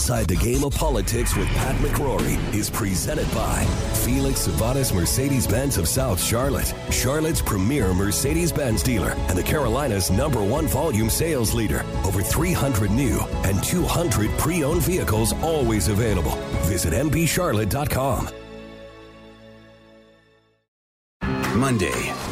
Inside the Game of Politics with Pat McCrory is presented by Felix Sabates Mercedes Benz of South Charlotte, Charlotte's premier Mercedes Benz dealer, and the Carolinas' number one volume sales leader. Over 300 new and 200 pre owned vehicles always available. Visit MBCharlotte.com. Monday,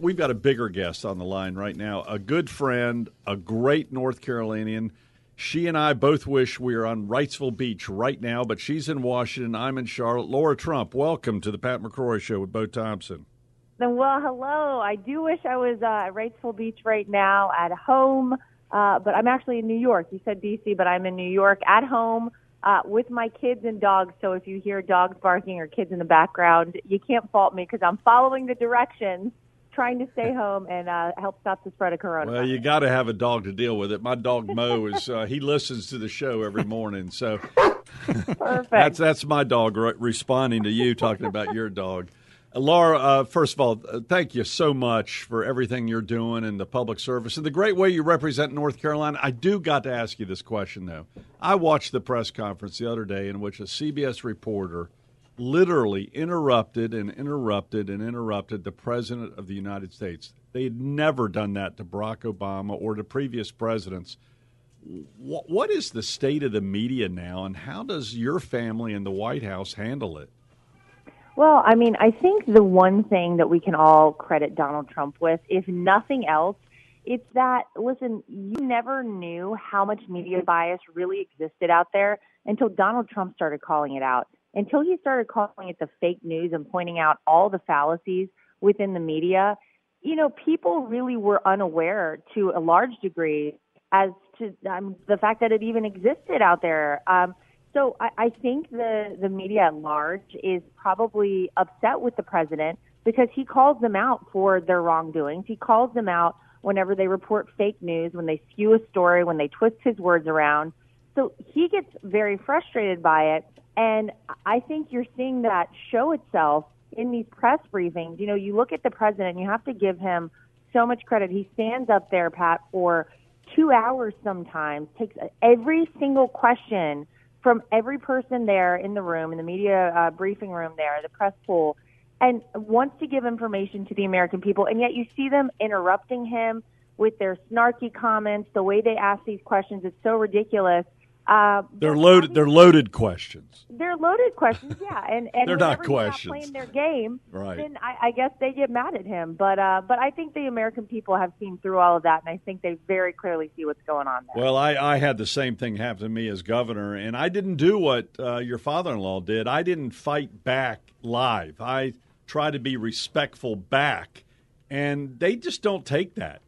We've got a bigger guest on the line right now, a good friend, a great North Carolinian. She and I both wish we were on Wrightsville Beach right now, but she's in Washington. I'm in Charlotte. Lara Trump, welcome to the Pat McCrory Show with Bo Thompson. Well, hello. I do wish I was uh, at Wrightsville Beach right now at home, uh, but I'm actually in New York. You said D.C., but I'm in New York at home uh, with my kids and dogs. So if you hear dogs barking or kids in the background, you can't fault me because I'm following the directions trying to stay home and uh, help stop the spread of coronavirus. Well, you got to have a dog to deal with it. My dog Mo is uh, he listens to the show every morning, so Perfect. that's that's my dog re- responding to you talking about your dog. Lara, uh, first of all, uh, thank you so much for everything you're doing in the public service and the great way you represent North Carolina. I do got to ask you this question though. I watched the press conference the other day in which a CBS reporter literally interrupted and interrupted and interrupted the president of the United States. They had never done that to Barack Obama or to previous presidents. Wh- What is the state of the media now, and how does your family and the White House handle it? Well, I mean, I think the one thing that we can all credit Donald Trump with, if nothing else, it's that, listen, you never knew how much media bias really existed out there until Donald Trump started calling it out. Until he started calling it the fake news and pointing out all the fallacies within the media, you know, people really were unaware to a large degree as to um, the fact that it even existed out there. Um, so I, I think the the media at large is probably upset with the president because he calls them out for their wrongdoings. He calls them out whenever they report fake news, when they skew a story, when they twist his words around. So he gets very frustrated by it. And I think you're seeing that show itself in these press briefings. You know, you look at the president, and you have to give him so much credit. He stands up there, Pat, for two hours sometimes, takes every single question from every person there in the room, in the media uh, briefing room there, the press pool, and wants to give information to the American people. And yet you see them interrupting him with their snarky comments, the way they ask these questions. It's so ridiculous. Uh, They're loaded. They're loaded questions. they're loaded questions, yeah, and and They're not questions. playing their game, Right. then I, I guess they get mad at him. But uh, but I think the American people have seen through all of that, and I think they very clearly see what's going on there. Well, I, I had the same thing happen to me as governor, and I didn't do what uh, your father-in-law did. I didn't fight back live. I tried to be respectful back, and they just don't take that.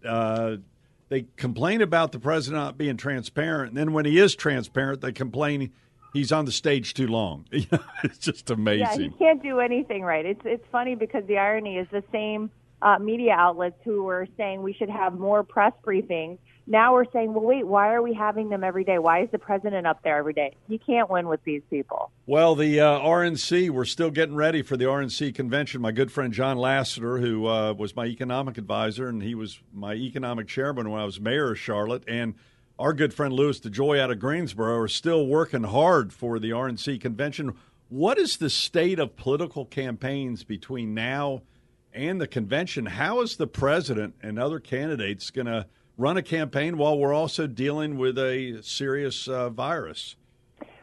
They complain about the president not being transparent, and then when he is transparent, they complain he's on the stage too long. it's just yeah, he amazing. can't do anything right. It's it's funny because the irony is the same uh, media outlets who were saying we should have more press briefings. Now we're saying, well, wait, why are we having them every day? Why is the president up there every day? You can't win with these people. Well, the uh, RNC, we're still getting ready for the RNC convention. My good friend John Lassiter, who uh, was my economic advisor, and he was my economic chairman when I was mayor of Charlotte, and our good friend Louis DeJoy out of Greensboro are still working hard for the RNC convention. What is the state of political campaigns between now and the convention? How is the president and other candidates going to run a campaign while we're also dealing with a serious uh, virus?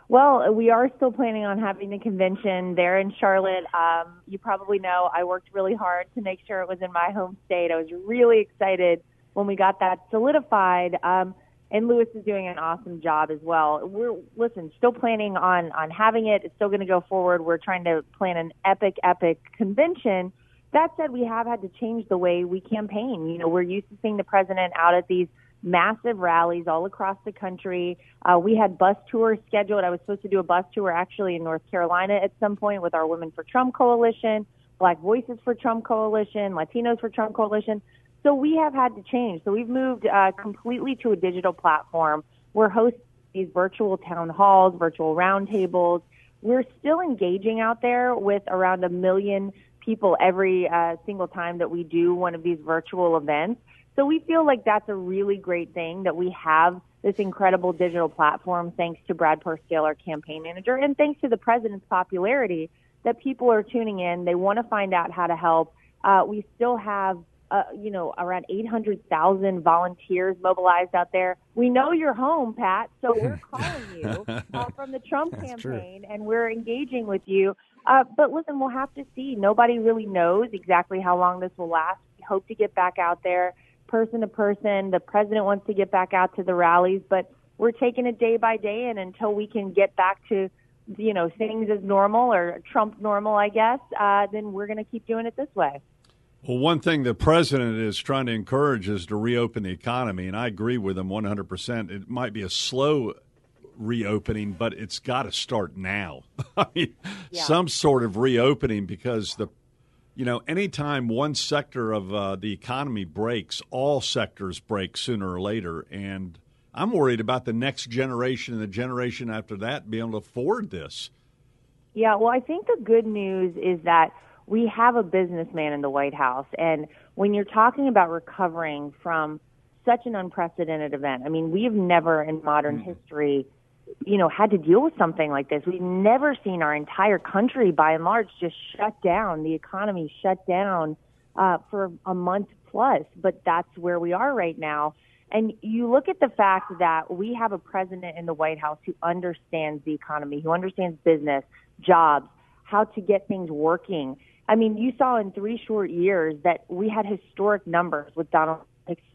Well, we are still planning on having the convention there in Charlotte. Um, you probably know I worked really hard to make sure it was in my home state. I was really excited when we got that solidified. Um, and Louis is doing an awesome job as well. We're listen, still planning on on having it. It's still going to go forward. We're trying to plan an epic, epic convention. That said, we have had to change the way we campaign. You know, we're used to seeing the president out at these massive rallies all across the country. Uh, we had bus tours scheduled. I was supposed to do a bus tour actually in North Carolina at some point with our Women for Trump coalition, Black Voices for Trump coalition, Latinos for Trump coalition. So we have had to change. So we've moved uh, completely to a digital platform. We're hosting these virtual town halls, virtual roundtables. We're still engaging out there with around a million people every uh, single time that we do one of these virtual events. So we feel like that's a really great thing that we have this incredible digital platform thanks to Brad Parscale, our campaign manager, and thanks to the president's popularity that people are tuning in. They want to find out how to help. Uh, we still have uh, you know, around 800,000 volunteers mobilized out there. We know you're home, Pat, so we're calling you uh, from the Trump campaign and we're engaging with you. Uh, but listen, we'll have to see. Nobody really knows exactly how long this will last. We hope to get back out there person to person. The president wants to get back out to the rallies, but we're taking it day by day and until we can get back to you know things as normal or Trump normal, I guess, uh, then we're going to keep doing it this way. Well, one thing the president is trying to encourage is to reopen the economy, and I agree with him 100%. It might be a slow reopening, but it's got to start now. I mean, yeah. some sort of reopening because the you know, anytime one sector of uh, the economy breaks, all sectors break sooner or later. And I'm worried about the next generation and the generation after that being able to afford this. Yeah, well, I think the good news is that we have a businessman in the White House. And when you're talking about recovering from such an unprecedented event, I mean, we've never in modern mm-hmm. history, you know, had to deal with something like this. We've never seen our entire country, by and large, just shut down, the economy shut down uh, for a month plus. But that's where we are right now. And you look at the fact that we have a president in the White House who understands the economy, who understands business, jobs, how to get things working. I mean, you saw in three short years that we had historic numbers with Donald,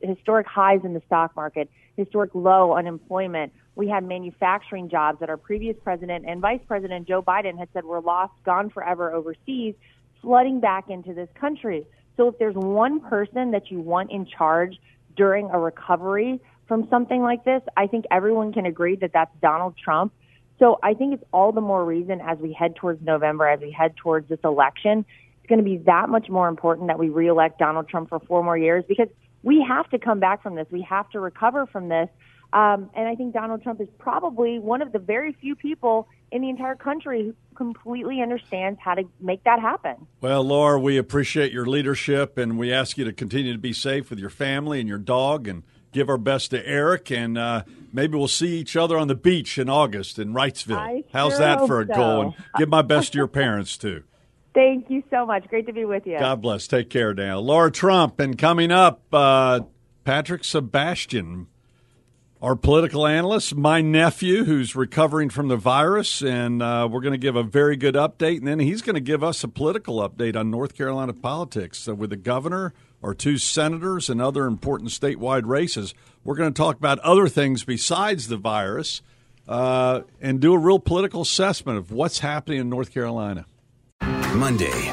historic highs in the stock market, historic low unemployment. We had manufacturing jobs that our previous president and vice president Joe Biden had said were lost, gone forever overseas, flooding back into this country. So if there's one person that you want in charge during a recovery from something like this, I think everyone can agree that that's Donald Trump. So I think it's all the more reason as we head towards November, as we head towards this election, it's going to be that much more important that we reelect Donald Trump for four more years because we have to come back from this. We have to recover from this. Um, and I think Donald Trump is probably one of the very few people in the entire country who completely understands how to make that happen. Well, Lara, we appreciate your leadership and we ask you to continue to be safe with your family and your dog and give our best to Eric. And uh, maybe we'll see each other on the beach in August in Wrightsville. I How's sure that for a so. goal? And give my best to your parents, too. Thank you so much. Great to be with you. God bless. Take care now. Lara Trump, and coming up, uh, Patrick Sebastian, our political analyst, my nephew who's recovering from the virus, and uh, we're going to give a very good update. And then he's going to give us a political update on North Carolina politics with the governor, our two senators, and other important statewide races. We're going to talk about other things besides the virus uh, and do a real political assessment of what's happening in North Carolina. Monday,